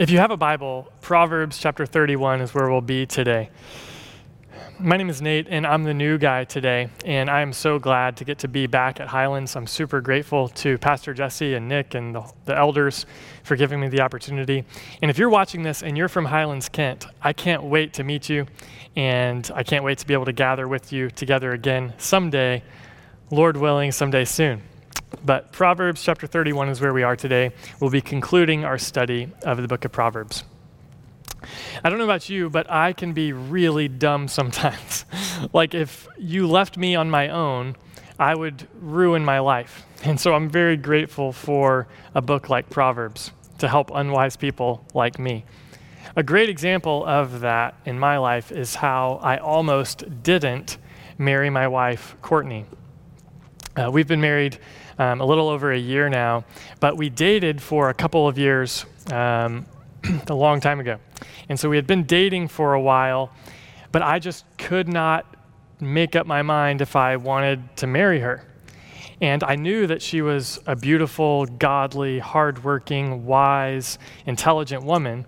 If you have a Bible, Proverbs chapter 31 is where we'll be today. My name is Nate, and I'm the new guy today, and I am so glad to get to be back at Highlands. I'm super grateful to Pastor Jesse and Nick and the, the elders for giving me the opportunity. And if you're watching this and you're from Highlands, Kent, I can't wait to meet you, and I can't wait to be able to gather with you together again someday, Lord willing, someday soon. But Proverbs chapter 31 is where we are today. We'll be concluding our study of the book of Proverbs. I don't know about you, but I can be really dumb sometimes. like if you left me on my own, I would ruin my life. And so I'm very grateful for a book like Proverbs to help unwise people like me. A great example of that in my life is how I almost didn't marry my wife, Courtney. Uh, we've been married um, a little over a year now, but we dated for a couple of years um, a long time ago. And so we had been dating for a while, but I just could not make up my mind if I wanted to marry her. And I knew that she was a beautiful, godly, hardworking, wise, intelligent woman.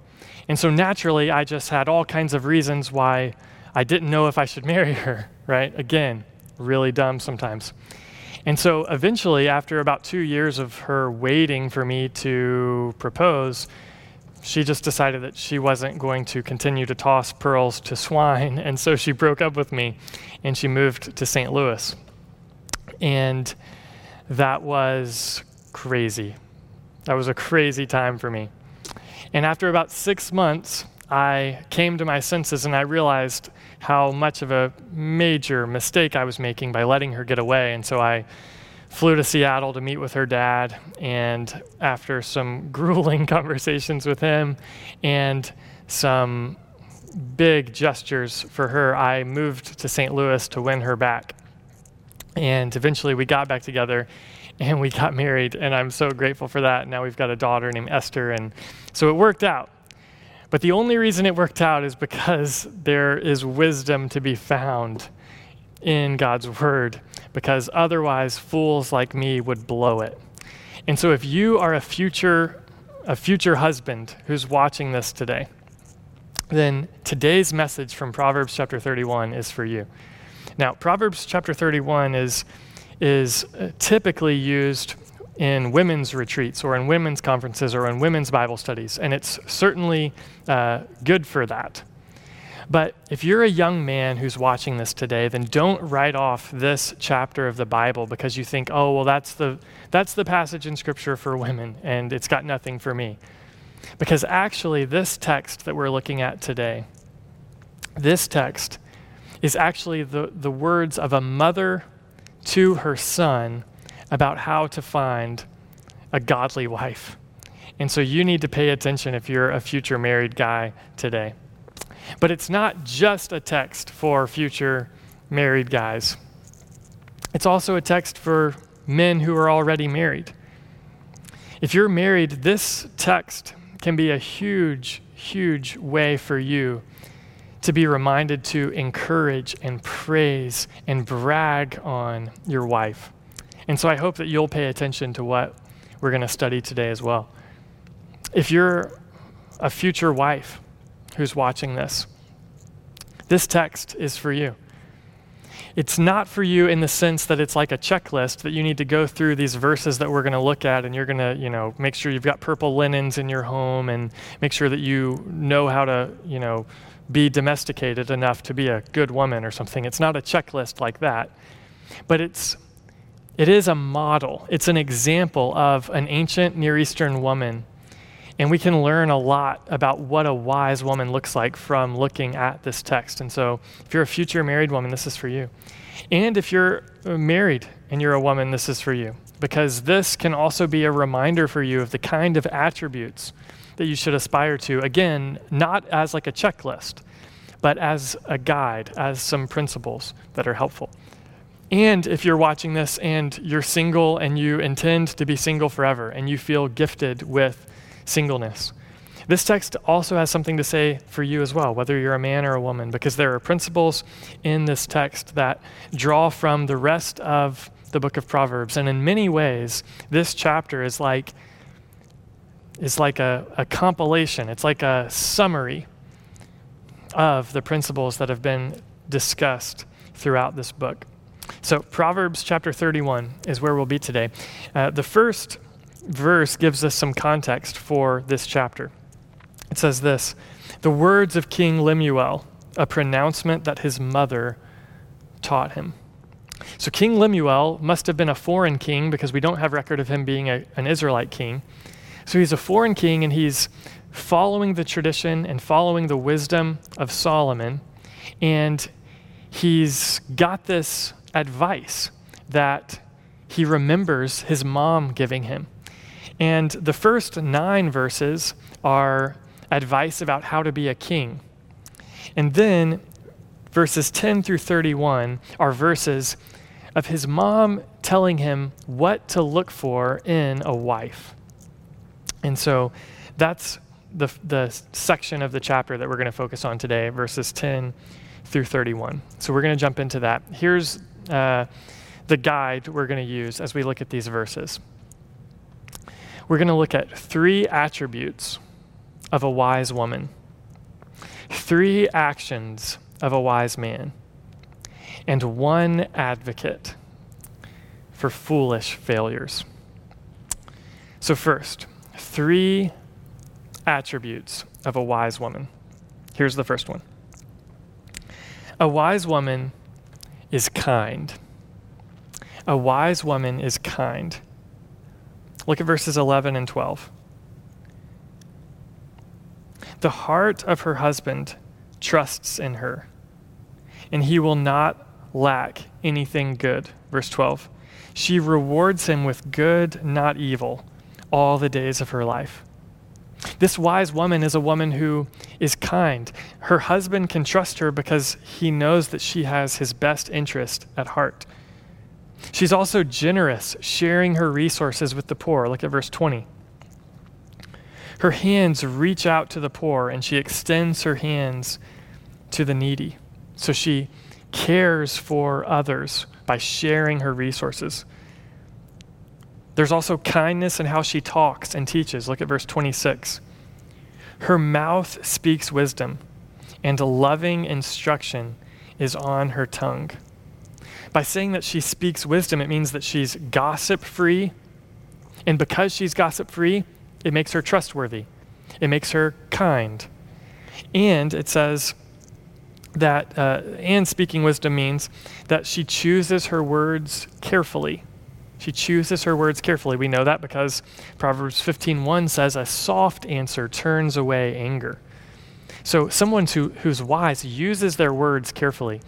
And so naturally, I just had all kinds of reasons why I didn't know if I should marry her, right? Again, really dumb sometimes. And so eventually, after about two years of her waiting for me to propose, she just decided that she wasn't going to continue to toss pearls to swine. And so she broke up with me and she moved to St. Louis. And that was crazy. That was a crazy time for me. And after about six months, I came to my senses and I realized how much of a major mistake I was making by letting her get away. And so I flew to Seattle to meet with her dad. And after some grueling conversations with him and some big gestures for her, I moved to St. Louis to win her back. And eventually we got back together and we got married. And I'm so grateful for that. Now we've got a daughter named Esther. And so it worked out. But the only reason it worked out is because there is wisdom to be found in God's word, because otherwise fools like me would blow it. And so if you are a future a future husband who's watching this today, then today's message from Proverbs chapter 31 is for you. Now, Proverbs chapter 31 is is uh, typically used in women's retreats or in women's conferences or in women's Bible studies, and it's certainly uh, good for that. But if you're a young man who's watching this today, then don't write off this chapter of the Bible because you think, oh, well, that's the, that's the passage in Scripture for women, and it's got nothing for me. Because actually, this text that we're looking at today, this text is actually the, the words of a mother to her son about how to find a godly wife. And so you need to pay attention if you're a future married guy today. But it's not just a text for future married guys, it's also a text for men who are already married. If you're married, this text can be a huge, huge way for you to be reminded to encourage and praise and brag on your wife. And so I hope that you'll pay attention to what we're going to study today as well. If you're a future wife who's watching this, this text is for you. It's not for you in the sense that it's like a checklist that you need to go through these verses that we're going to look at and you're going to, you know, make sure you've got purple linens in your home and make sure that you know how to, you know, be domesticated enough to be a good woman or something. It's not a checklist like that. But it's it is a model, it's an example of an ancient Near Eastern woman. And we can learn a lot about what a wise woman looks like from looking at this text. And so, if you're a future married woman, this is for you. And if you're married and you're a woman, this is for you. Because this can also be a reminder for you of the kind of attributes that you should aspire to. Again, not as like a checklist, but as a guide, as some principles that are helpful. And if you're watching this and you're single and you intend to be single forever and you feel gifted with singleness, this text also has something to say for you as well, whether you're a man or a woman, because there are principles in this text that draw from the rest of the book of Proverbs. And in many ways, this chapter is like is like a, a compilation, it's like a summary of the principles that have been discussed throughout this book. So, Proverbs chapter 31 is where we'll be today. Uh, the first verse gives us some context for this chapter. It says this The words of King Lemuel, a pronouncement that his mother taught him. So, King Lemuel must have been a foreign king because we don't have record of him being a, an Israelite king. So, he's a foreign king and he's following the tradition and following the wisdom of Solomon. And he's got this advice that he remembers his mom giving him. And the first nine verses are advice about how to be a king. And then verses 10 through 31 are verses of his mom telling him what to look for in a wife. And so that's the, the section of the chapter that we're going to focus on today, verses 10 through 31. So we're going to jump into that. Here's uh, the guide we're going to use as we look at these verses. We're going to look at three attributes of a wise woman, three actions of a wise man, and one advocate for foolish failures. So, first, three attributes of a wise woman. Here's the first one A wise woman is kind. A wise woman is kind. Look at verses 11 and 12. The heart of her husband trusts in her, and he will not lack anything good. Verse 12. She rewards him with good, not evil, all the days of her life. This wise woman is a woman who is kind. Her husband can trust her because he knows that she has his best interest at heart. She's also generous, sharing her resources with the poor. Look at verse 20. Her hands reach out to the poor, and she extends her hands to the needy. So she cares for others by sharing her resources. There's also kindness in how she talks and teaches. Look at verse 26. Her mouth speaks wisdom, and loving instruction is on her tongue. By saying that she speaks wisdom, it means that she's gossip free. And because she's gossip free, it makes her trustworthy, it makes her kind. And it says that, uh, and speaking wisdom means that she chooses her words carefully. She chooses her words carefully. We know that because Proverbs 15:1 says a soft answer turns away anger. So someone who, who's wise uses their words carefully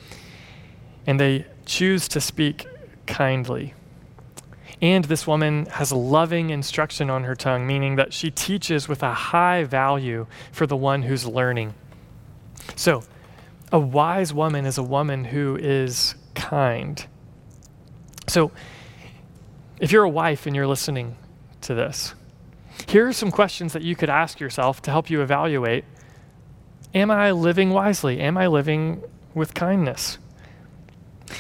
and they choose to speak kindly. And this woman has loving instruction on her tongue, meaning that she teaches with a high value for the one who's learning. So, a wise woman is a woman who is kind. So, if you're a wife and you're listening to this, here are some questions that you could ask yourself to help you evaluate Am I living wisely? Am I living with kindness?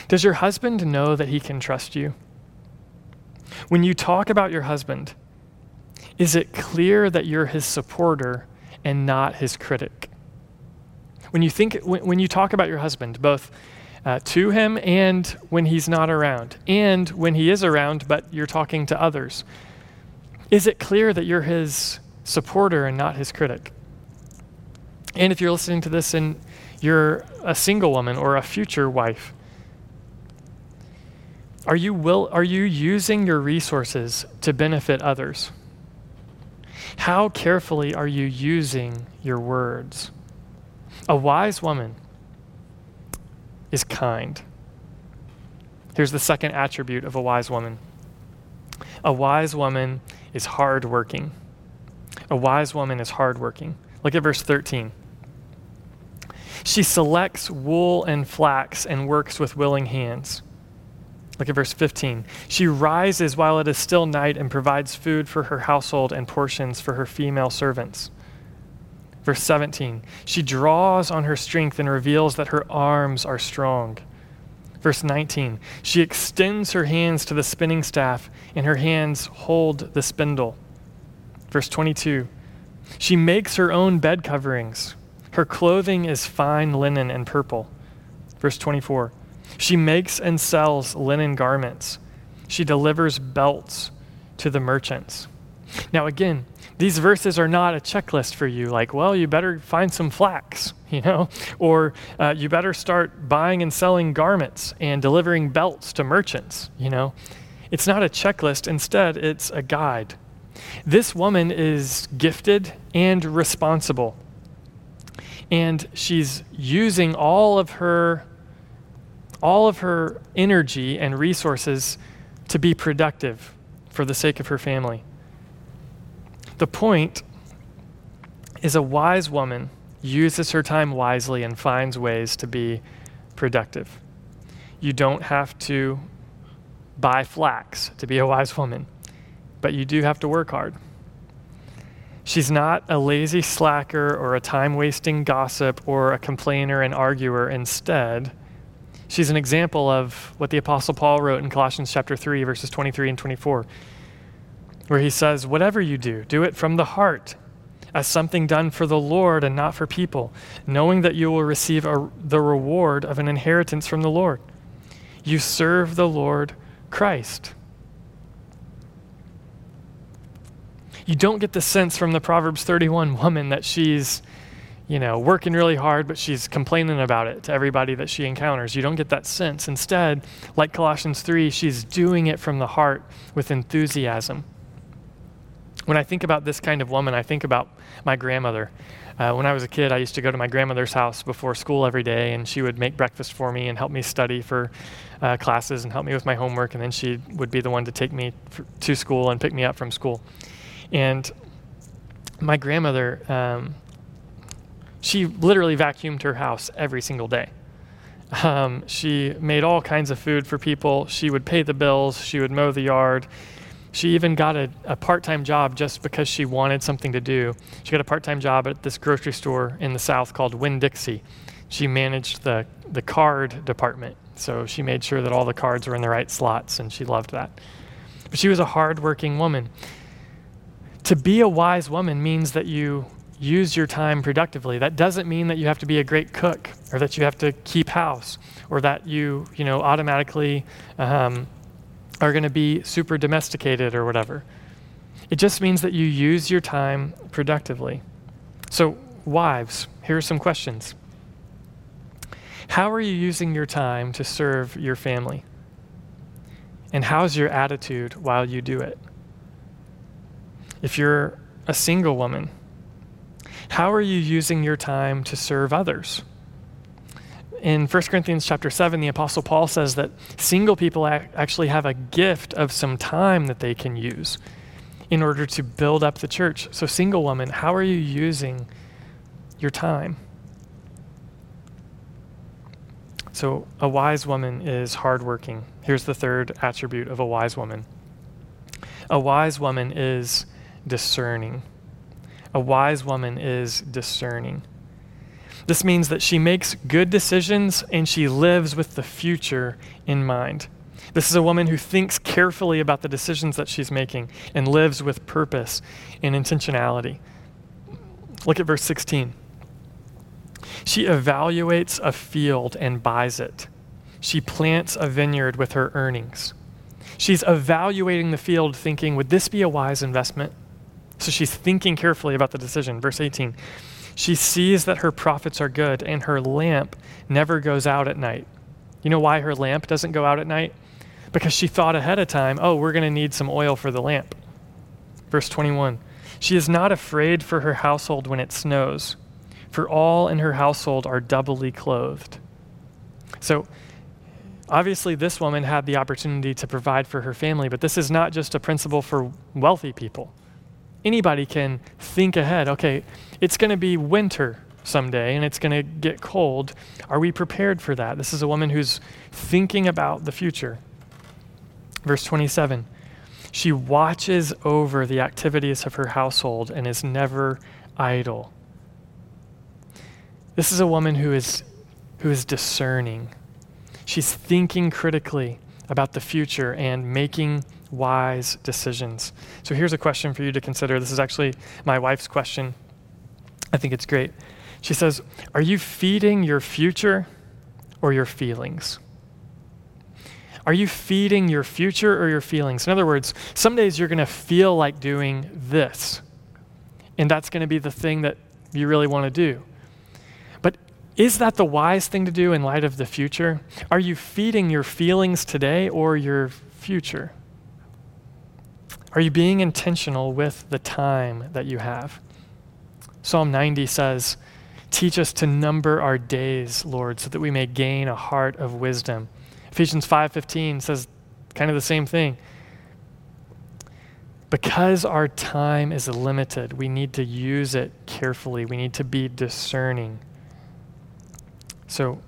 Does your husband know that he can trust you? When you talk about your husband, is it clear that you're his supporter and not his critic? When you think when, when you talk about your husband, both uh, to him and when he's not around, and when he is around, but you're talking to others? Is it clear that you're his supporter and not his critic? And if you're listening to this and you're a single woman or a future wife, are you, will, are you using your resources to benefit others? How carefully are you using your words? A wise woman is kind. Here's the second attribute of a wise woman a wise woman is hardworking. A wise woman is hardworking. Look at verse 13. She selects wool and flax and works with willing hands. Look at verse 15. She rises while it is still night and provides food for her household and portions for her female servants. Verse 17 She draws on her strength and reveals that her arms are strong. Verse 19 She extends her hands to the spinning staff, and her hands hold the spindle. Verse 22 She makes her own bed coverings. Her clothing is fine linen and purple. Verse 24 She makes and sells linen garments. She delivers belts to the merchants. Now, again, these verses are not a checklist for you, like, well, you better find some flax, you know, or uh, you better start buying and selling garments and delivering belts to merchants, you know. It's not a checklist, instead, it's a guide. This woman is gifted and responsible, and she's using all of her all of her energy and resources to be productive for the sake of her family. The point is a wise woman uses her time wisely and finds ways to be productive. You don't have to buy flax to be a wise woman, but you do have to work hard. She's not a lazy slacker or a time wasting gossip or a complainer and arguer. Instead, she's an example of what the Apostle Paul wrote in Colossians chapter 3, verses 23 and 24 where he says, Whatever you do, do it from the heart, as something done for the Lord and not for people, knowing that you will receive a, the reward of an inheritance from the Lord. You serve the Lord Christ. You don't get the sense from the Proverbs 31 woman that she's, you know, working really hard, but she's complaining about it to everybody that she encounters. You don't get that sense. Instead, like Colossians 3, she's doing it from the heart with enthusiasm. When I think about this kind of woman, I think about my grandmother. Uh, when I was a kid, I used to go to my grandmother's house before school every day, and she would make breakfast for me and help me study for uh, classes and help me with my homework, and then she would be the one to take me to school and pick me up from school. And my grandmother, um, she literally vacuumed her house every single day. Um, she made all kinds of food for people. She would pay the bills. She would mow the yard. She even got a, a part time job just because she wanted something to do. She got a part time job at this grocery store in the South called Winn Dixie. She managed the, the card department. So she made sure that all the cards were in the right slots, and she loved that. But she was a hardworking woman. To be a wise woman means that you use your time productively. That doesn't mean that you have to be a great cook or that you have to keep house or that you, you know, automatically um, are going to be super domesticated or whatever. It just means that you use your time productively. So, wives, here are some questions. How are you using your time to serve your family? And how's your attitude while you do it? If you're a single woman, how are you using your time to serve others? In 1 Corinthians chapter 7, the Apostle Paul says that single people actually have a gift of some time that they can use in order to build up the church. So, single woman, how are you using your time? So, a wise woman is hardworking. Here's the third attribute of a wise woman a wise woman is discerning. A wise woman is discerning. This means that she makes good decisions and she lives with the future in mind. This is a woman who thinks carefully about the decisions that she's making and lives with purpose and intentionality. Look at verse 16. She evaluates a field and buys it. She plants a vineyard with her earnings. She's evaluating the field, thinking, would this be a wise investment? So she's thinking carefully about the decision. Verse 18 she sees that her profits are good, and her lamp never goes out at night. You know why her lamp doesn't go out at night? Because she thought ahead of time, oh, we're going to need some oil for the lamp. Verse 21 She is not afraid for her household when it snows, for all in her household are doubly clothed. So, obviously, this woman had the opportunity to provide for her family, but this is not just a principle for wealthy people anybody can think ahead. Okay, it's going to be winter someday and it's going to get cold. Are we prepared for that? This is a woman who's thinking about the future. Verse 27 She watches over the activities of her household and is never idle. This is a woman who is, who is discerning. She's thinking critically about the future and making wise decisions. So here's a question for you to consider. This is actually my wife's question. I think it's great. She says, Are you feeding your future or your feelings? Are you feeding your future or your feelings? In other words, some days you're going to feel like doing this, and that's going to be the thing that you really want to do. But is that the wise thing to do in light of the future? Are you feeding your feelings today or your future? Are you being intentional with the time that you have? Psalm 90 says, Teach us to number our days, Lord, so that we may gain a heart of wisdom. Ephesians 5:15 says kind of the same thing. Because our time is limited, we need to use it carefully. We need to be discerning. So,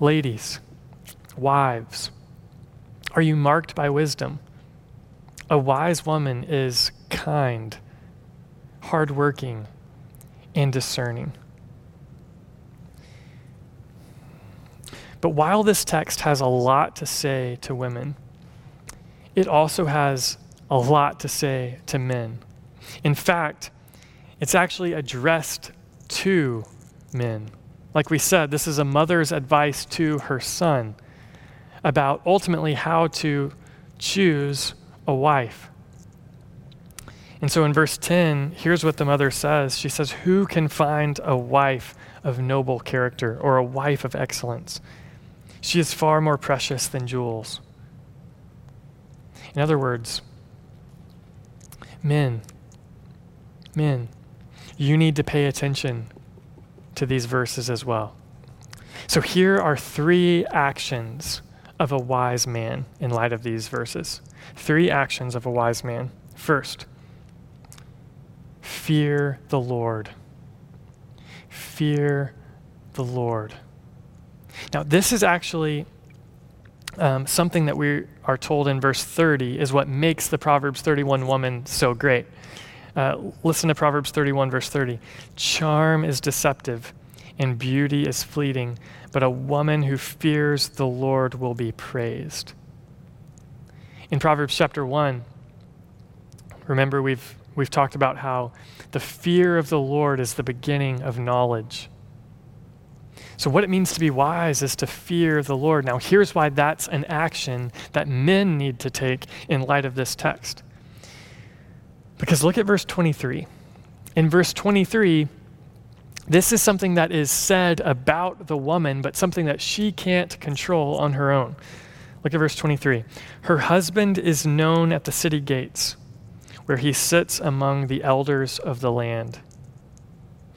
ladies, wives, are you marked by wisdom? A wise woman is kind, hardworking, and discerning. But while this text has a lot to say to women, it also has a lot to say to men. In fact, it's actually addressed to men. Like we said, this is a mother's advice to her son about ultimately how to choose a wife. And so in verse 10, here's what the mother says She says, Who can find a wife of noble character or a wife of excellence? She is far more precious than jewels. In other words, men, men, you need to pay attention to these verses as well. So here are three actions of a wise man in light of these verses. Three actions of a wise man. First, fear the Lord. Fear the Lord. Now, this is actually um, something that we are told in verse 30 is what makes the Proverbs 31 woman so great. Uh, listen to Proverbs 31, verse 30. Charm is deceptive and beauty is fleeting, but a woman who fears the Lord will be praised. In Proverbs chapter 1, remember we've, we've talked about how the fear of the Lord is the beginning of knowledge. So, what it means to be wise is to fear the Lord. Now, here's why that's an action that men need to take in light of this text. Because look at verse 23. In verse 23, this is something that is said about the woman, but something that she can't control on her own. Look at verse 23. Her husband is known at the city gates, where he sits among the elders of the land.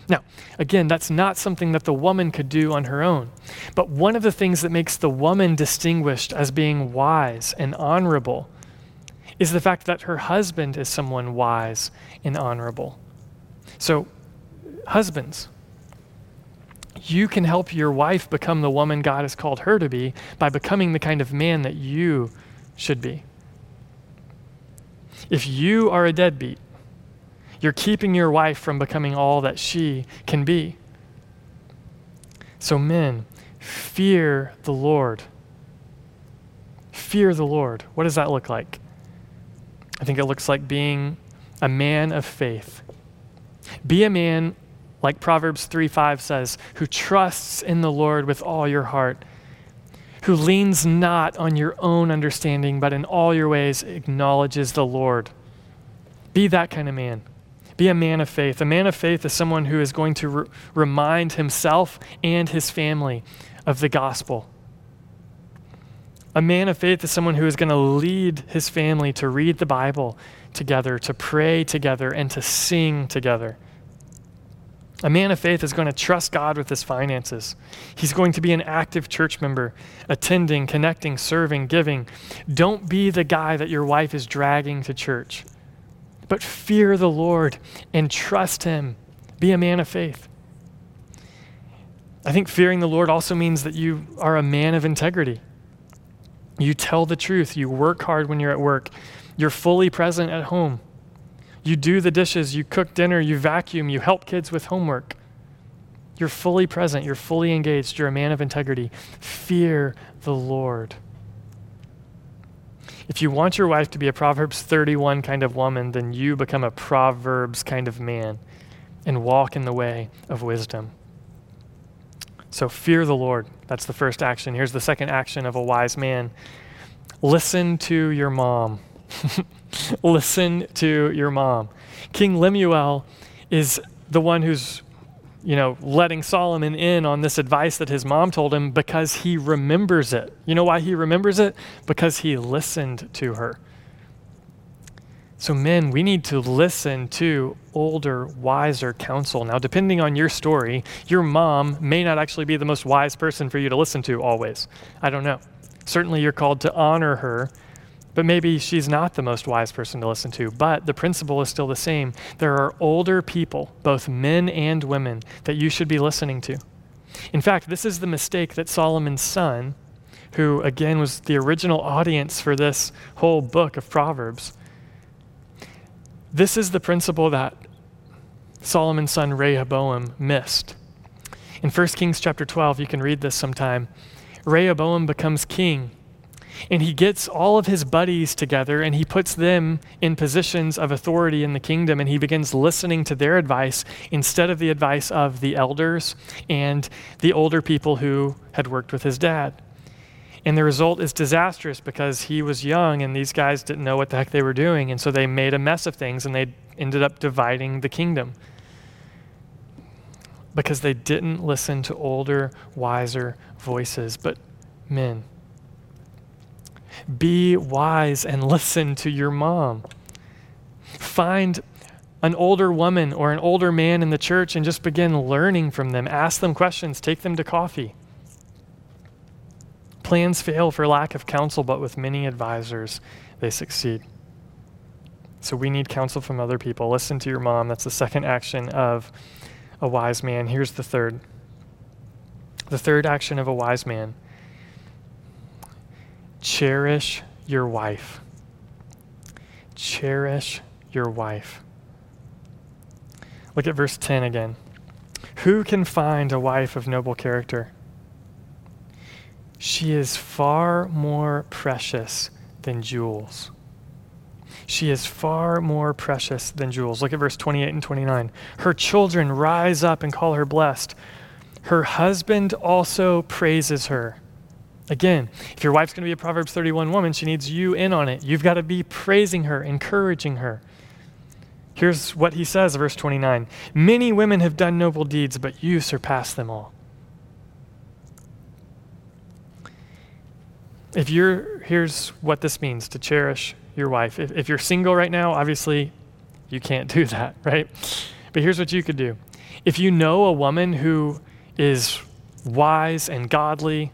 Now, again, that's not something that the woman could do on her own. But one of the things that makes the woman distinguished as being wise and honorable is the fact that her husband is someone wise and honorable. So, husbands, you can help your wife become the woman God has called her to be by becoming the kind of man that you should be. If you are a deadbeat, you're keeping your wife from becoming all that she can be. So, men, fear the Lord. Fear the Lord. What does that look like? I think it looks like being a man of faith. Be a man, like Proverbs 3 5 says, who trusts in the Lord with all your heart, who leans not on your own understanding, but in all your ways acknowledges the Lord. Be that kind of man. Be a man of faith. A man of faith is someone who is going to re- remind himself and his family of the gospel. A man of faith is someone who is going to lead his family to read the Bible together, to pray together, and to sing together. A man of faith is going to trust God with his finances. He's going to be an active church member, attending, connecting, serving, giving. Don't be the guy that your wife is dragging to church but fear the Lord and trust Him. Be a man of faith. I think fearing the Lord also means that you are a man of integrity. You tell the truth. You work hard when you're at work. You're fully present at home. You do the dishes. You cook dinner. You vacuum. You help kids with homework. You're fully present. You're fully engaged. You're a man of integrity. Fear the Lord. If you want your wife to be a Proverbs 31 kind of woman, then you become a Proverbs kind of man and walk in the way of wisdom. So fear the Lord. That's the first action. Here's the second action of a wise man listen to your mom. listen to your mom. King Lemuel is the one who's you know, letting Solomon in on this advice that his mom told him because he remembers it. You know why he remembers it? Because he listened to her. So, men, we need to listen to older, wiser counsel. Now, depending on your story, your mom may not actually be the most wise person for you to listen to always. I don't know. Certainly, you're called to honor her but maybe she's not the most wise person to listen to. But the principle is still the same. There are older people, both men and women, that you should be listening to. In fact, this is the mistake that Solomon's son, who again was the original audience for this whole book of Proverbs, this is the principle that Solomon's son Rehoboam missed. In 1 Kings chapter 12, you can read this sometime. Rehoboam becomes king and he gets all of his buddies together and he puts them in positions of authority in the kingdom and he begins listening to their advice instead of the advice of the elders and the older people who had worked with his dad. And the result is disastrous because he was young and these guys didn't know what the heck they were doing. And so they made a mess of things and they ended up dividing the kingdom because they didn't listen to older, wiser voices. But men, be wise and listen to your mom. Find an older woman or an older man in the church and just begin learning from them. Ask them questions, take them to coffee. Plans fail for lack of counsel, but with many advisors, they succeed. So we need counsel from other people. Listen to your mom. That's the second action of a wise man. Here's the third. The third action of a wise man Cherish your wife. Cherish your wife. Look at verse 10 again. Who can find a wife of noble character? She is far more precious than jewels. She is far more precious than jewels. Look at verse 28 and 29. Her children rise up and call her blessed. Her husband also praises her. Again, if your wife's going to be a Proverbs 31 woman, she needs you in on it. You've got to be praising her, encouraging her. Here's what he says, verse 29 Many women have done noble deeds, but you surpass them all. If you're, here's what this means to cherish your wife. If, if you're single right now, obviously you can't do that, right? But here's what you could do. If you know a woman who is wise and godly,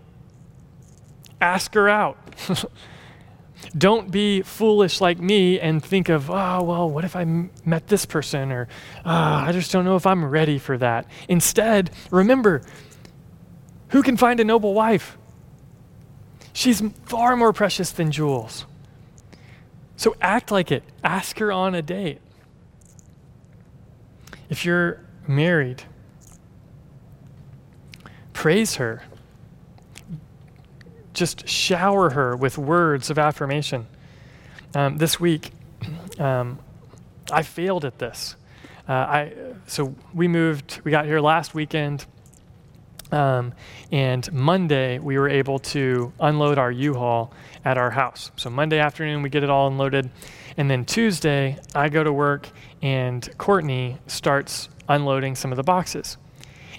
ask her out. Don't be foolish like me and think of, oh, well, what if I m- met this person? Or, oh, I just don't know if I'm ready for that. Instead, remember who can find a noble wife? She's far more precious than jewels. So act like it. Ask her on a date. If you're married, praise her just shower her with words of affirmation. Um, this week, um, I failed at this. Uh, I so we moved. We got here last weekend, um, and Monday we were able to unload our U-Haul at our house. So Monday afternoon we get it all unloaded, and then Tuesday I go to work and Courtney starts unloading some of the boxes.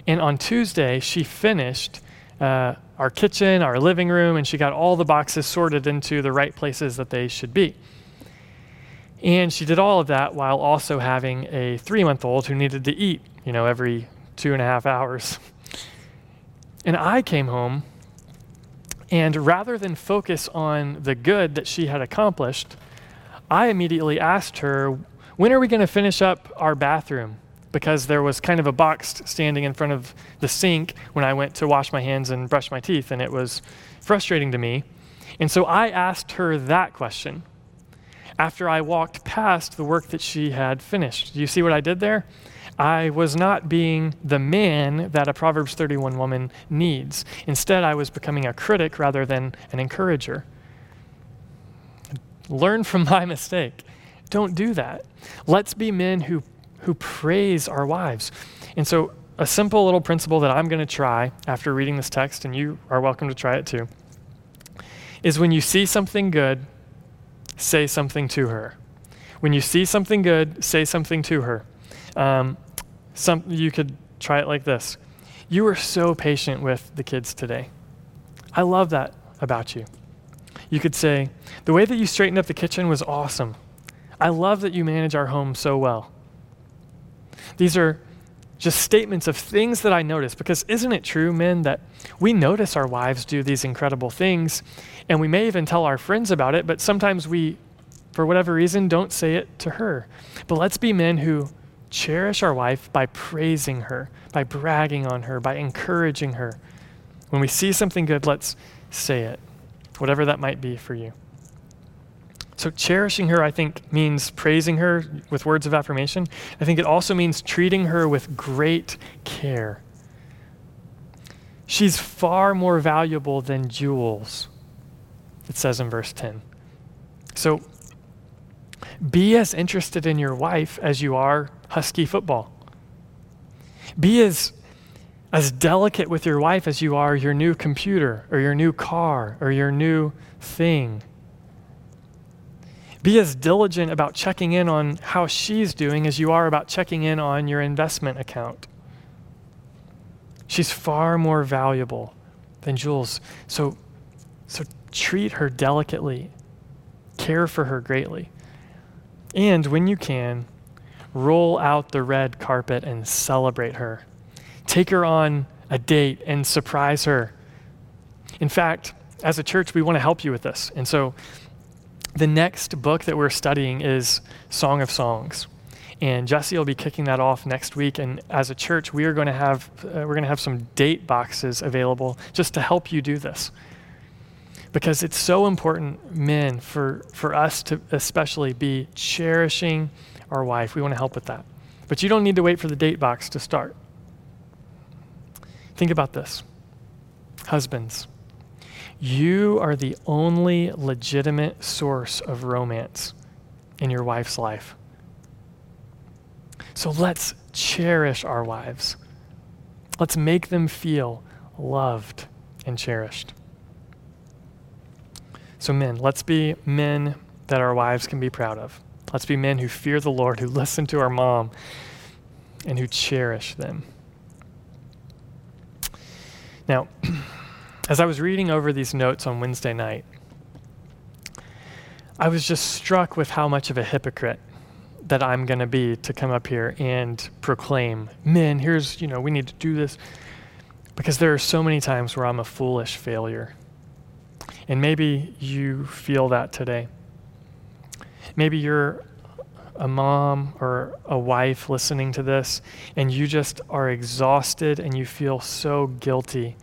And on Tuesday she finished uh, our kitchen, our living room, and she got all the boxes sorted into the right places that they should be. And she did all of that while also having a three month old who needed to eat, you know, every two and a half hours. And I came home, and rather than focus on the good that she had accomplished, I immediately asked her, When are we going to finish up our bathroom? Because there was kind of a box standing in front of the sink when I went to wash my hands and brush my teeth, and it was frustrating to me. And so I asked her that question after I walked past the work that she had finished. Do you see what I did there? I was not being the man that a Proverbs 31 woman needs. Instead, I was becoming a critic rather than an encourager. Learn from my mistake. Don't do that. Let's be men who, who praise our wives. And so, a simple little principle that I'm going to try after reading this text, and you are welcome to try it too, is when you see something good, say something to her. When you see something good, say something to her. Um, some, you could try it like this You were so patient with the kids today. I love that about you. You could say, The way that you straightened up the kitchen was awesome. I love that you manage our home so well. These are just statements of things that I notice because isn't it true, men, that we notice our wives do these incredible things and we may even tell our friends about it, but sometimes we, for whatever reason, don't say it to her. But let's be men who cherish our wife by praising her, by bragging on her, by encouraging her. When we see something good, let's say it, whatever that might be for you. So, cherishing her, I think, means praising her with words of affirmation. I think it also means treating her with great care. She's far more valuable than jewels, it says in verse 10. So, be as interested in your wife as you are Husky football. Be as, as delicate with your wife as you are your new computer or your new car or your new thing. Be as diligent about checking in on how she's doing as you are about checking in on your investment account. She's far more valuable than jewels. So, so treat her delicately, care for her greatly. And when you can, roll out the red carpet and celebrate her. Take her on a date and surprise her. In fact, as a church, we want to help you with this. And so the next book that we're studying is Song of Songs. And Jesse will be kicking that off next week. And as a church, we are going to have uh, we're going to have some date boxes available just to help you do this. Because it's so important, men, for, for us to especially be cherishing our wife. We want to help with that. But you don't need to wait for the date box to start. Think about this. Husbands, you are the only legitimate source of romance in your wife's life. So let's cherish our wives. Let's make them feel loved and cherished. So, men, let's be men that our wives can be proud of. Let's be men who fear the Lord, who listen to our mom, and who cherish them. Now, as I was reading over these notes on Wednesday night, I was just struck with how much of a hypocrite that I'm going to be to come up here and proclaim, men, here's, you know, we need to do this. Because there are so many times where I'm a foolish failure. And maybe you feel that today. Maybe you're a mom or a wife listening to this, and you just are exhausted and you feel so guilty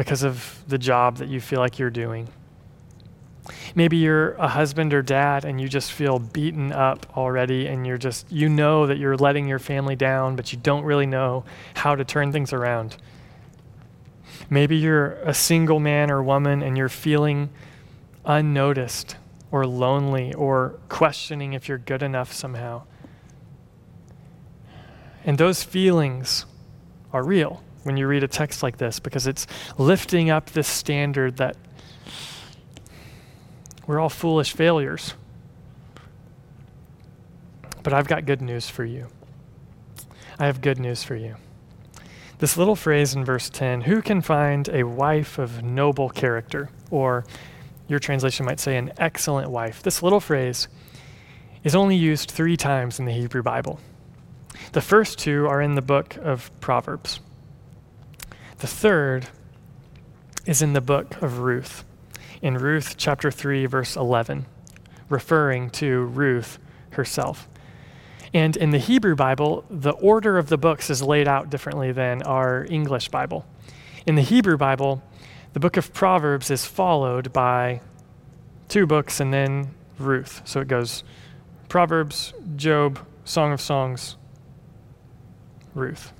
because of the job that you feel like you're doing. Maybe you're a husband or dad and you just feel beaten up already, and you're just, you know that you're letting your family down, but you don't really know how to turn things around. Maybe you're a single man or woman and you're feeling unnoticed or lonely or questioning if you're good enough somehow. And those feelings are real when you read a text like this because it's lifting up this standard that we're all foolish failures. But I've got good news for you. I have good news for you. This little phrase in verse 10 who can find a wife of noble character? Or your translation might say an excellent wife. This little phrase is only used three times in the Hebrew Bible. The first two are in the book of Proverbs. The third is in the book of Ruth, in Ruth chapter 3, verse 11, referring to Ruth herself. And in the Hebrew Bible, the order of the books is laid out differently than our English Bible. In the Hebrew Bible, the book of Proverbs is followed by two books and then Ruth. So it goes Proverbs, Job, Song of Songs, Ruth.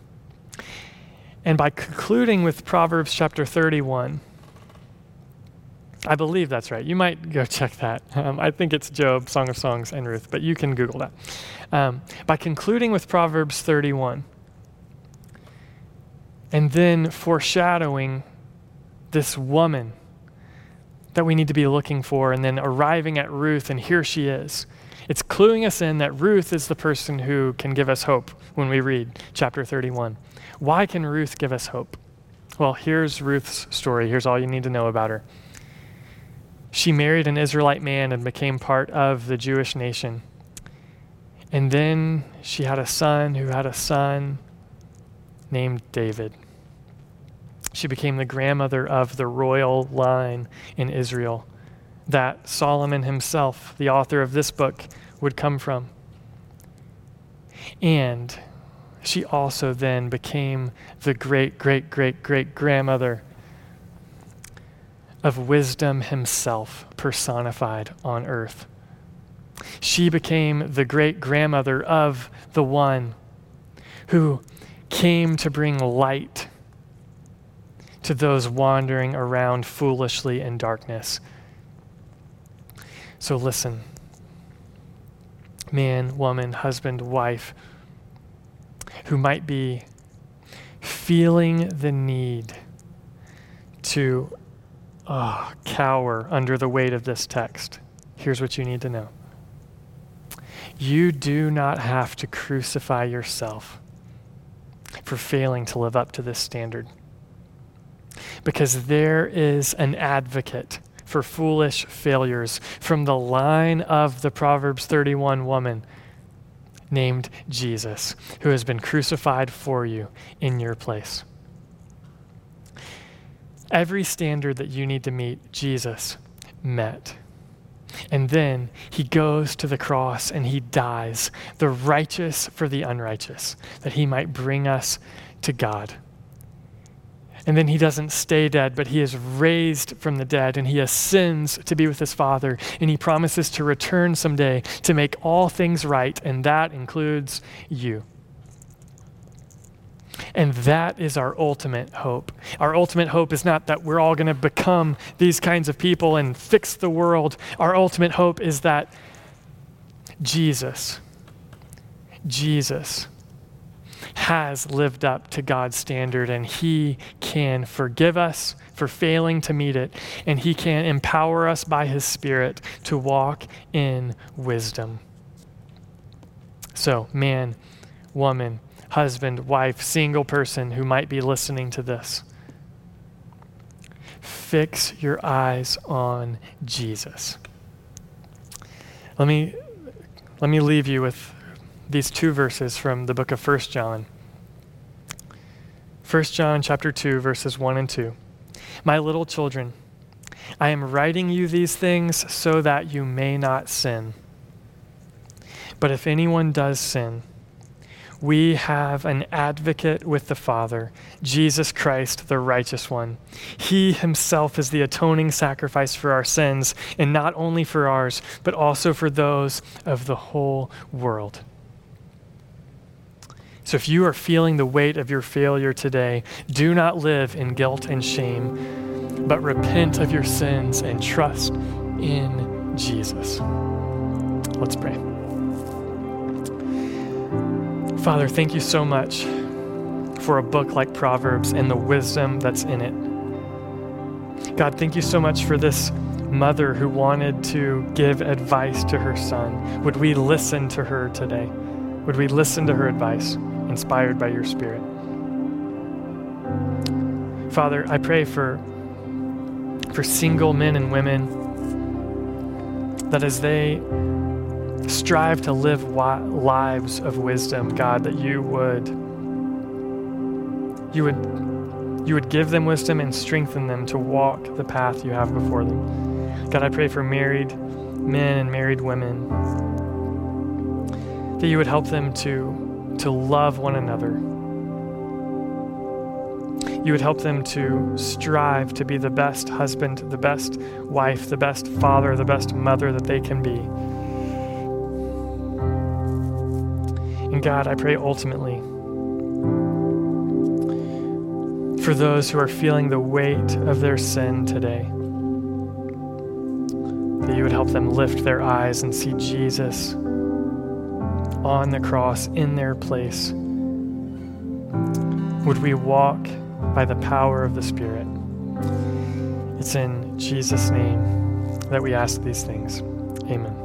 And by concluding with Proverbs chapter 31, I believe that's right. You might go check that. Um, I think it's Job, Song of Songs, and Ruth, but you can Google that. Um, by concluding with Proverbs 31, and then foreshadowing this woman that we need to be looking for, and then arriving at Ruth, and here she is. It's cluing us in that Ruth is the person who can give us hope when we read chapter 31. Why can Ruth give us hope? Well, here's Ruth's story. Here's all you need to know about her. She married an Israelite man and became part of the Jewish nation. And then she had a son who had a son named David. She became the grandmother of the royal line in Israel that Solomon himself, the author of this book, would come from. And she also then became the great, great, great, great grandmother of wisdom himself personified on earth. She became the great grandmother of the one who came to bring light to those wandering around foolishly in darkness. So listen man, woman, husband, wife, who might be feeling the need to oh, cower under the weight of this text. Here's what you need to know you do not have to crucify yourself for failing to live up to this standard. Because there is an advocate for foolish failures from the line of the Proverbs 31 woman named Jesus, who has been crucified for you in your place. Every standard that you need to meet, Jesus met. And then he goes to the cross and he dies, the righteous for the unrighteous, that he might bring us to God. And then he doesn't stay dead, but he is raised from the dead and he ascends to be with his Father. And he promises to return someday to make all things right, and that includes you. And that is our ultimate hope. Our ultimate hope is not that we're all going to become these kinds of people and fix the world. Our ultimate hope is that Jesus, Jesus, has lived up to God's standard and He can forgive us for failing to meet it, and He can empower us by His Spirit to walk in wisdom. So, man, woman, husband, wife, single person who might be listening to this. Fix your eyes on Jesus. Let me, let me leave you with these two verses from the book of 1 John. 1 John chapter 2 verses 1 and 2. My little children, I am writing you these things so that you may not sin. But if anyone does sin, we have an advocate with the Father, Jesus Christ, the righteous one. He himself is the atoning sacrifice for our sins, and not only for ours, but also for those of the whole world. So if you are feeling the weight of your failure today, do not live in guilt and shame, but repent of your sins and trust in Jesus. Let's pray. Father, thank you so much for a book like Proverbs and the wisdom that's in it. God, thank you so much for this mother who wanted to give advice to her son. Would we listen to her today? Would we listen to her advice? Inspired by your Spirit. Father, I pray for, for single men and women that as they strive to live lives of wisdom, God, that you would you would you would give them wisdom and strengthen them to walk the path you have before them. God, I pray for married men and married women that you would help them to to love one another. You would help them to strive to be the best husband, the best wife, the best father, the best mother that they can be. And God, I pray ultimately for those who are feeling the weight of their sin today. That you would help them lift their eyes and see Jesus on the cross in their place. Would we walk by the power of the Spirit? It's in Jesus' name that we ask these things. Amen.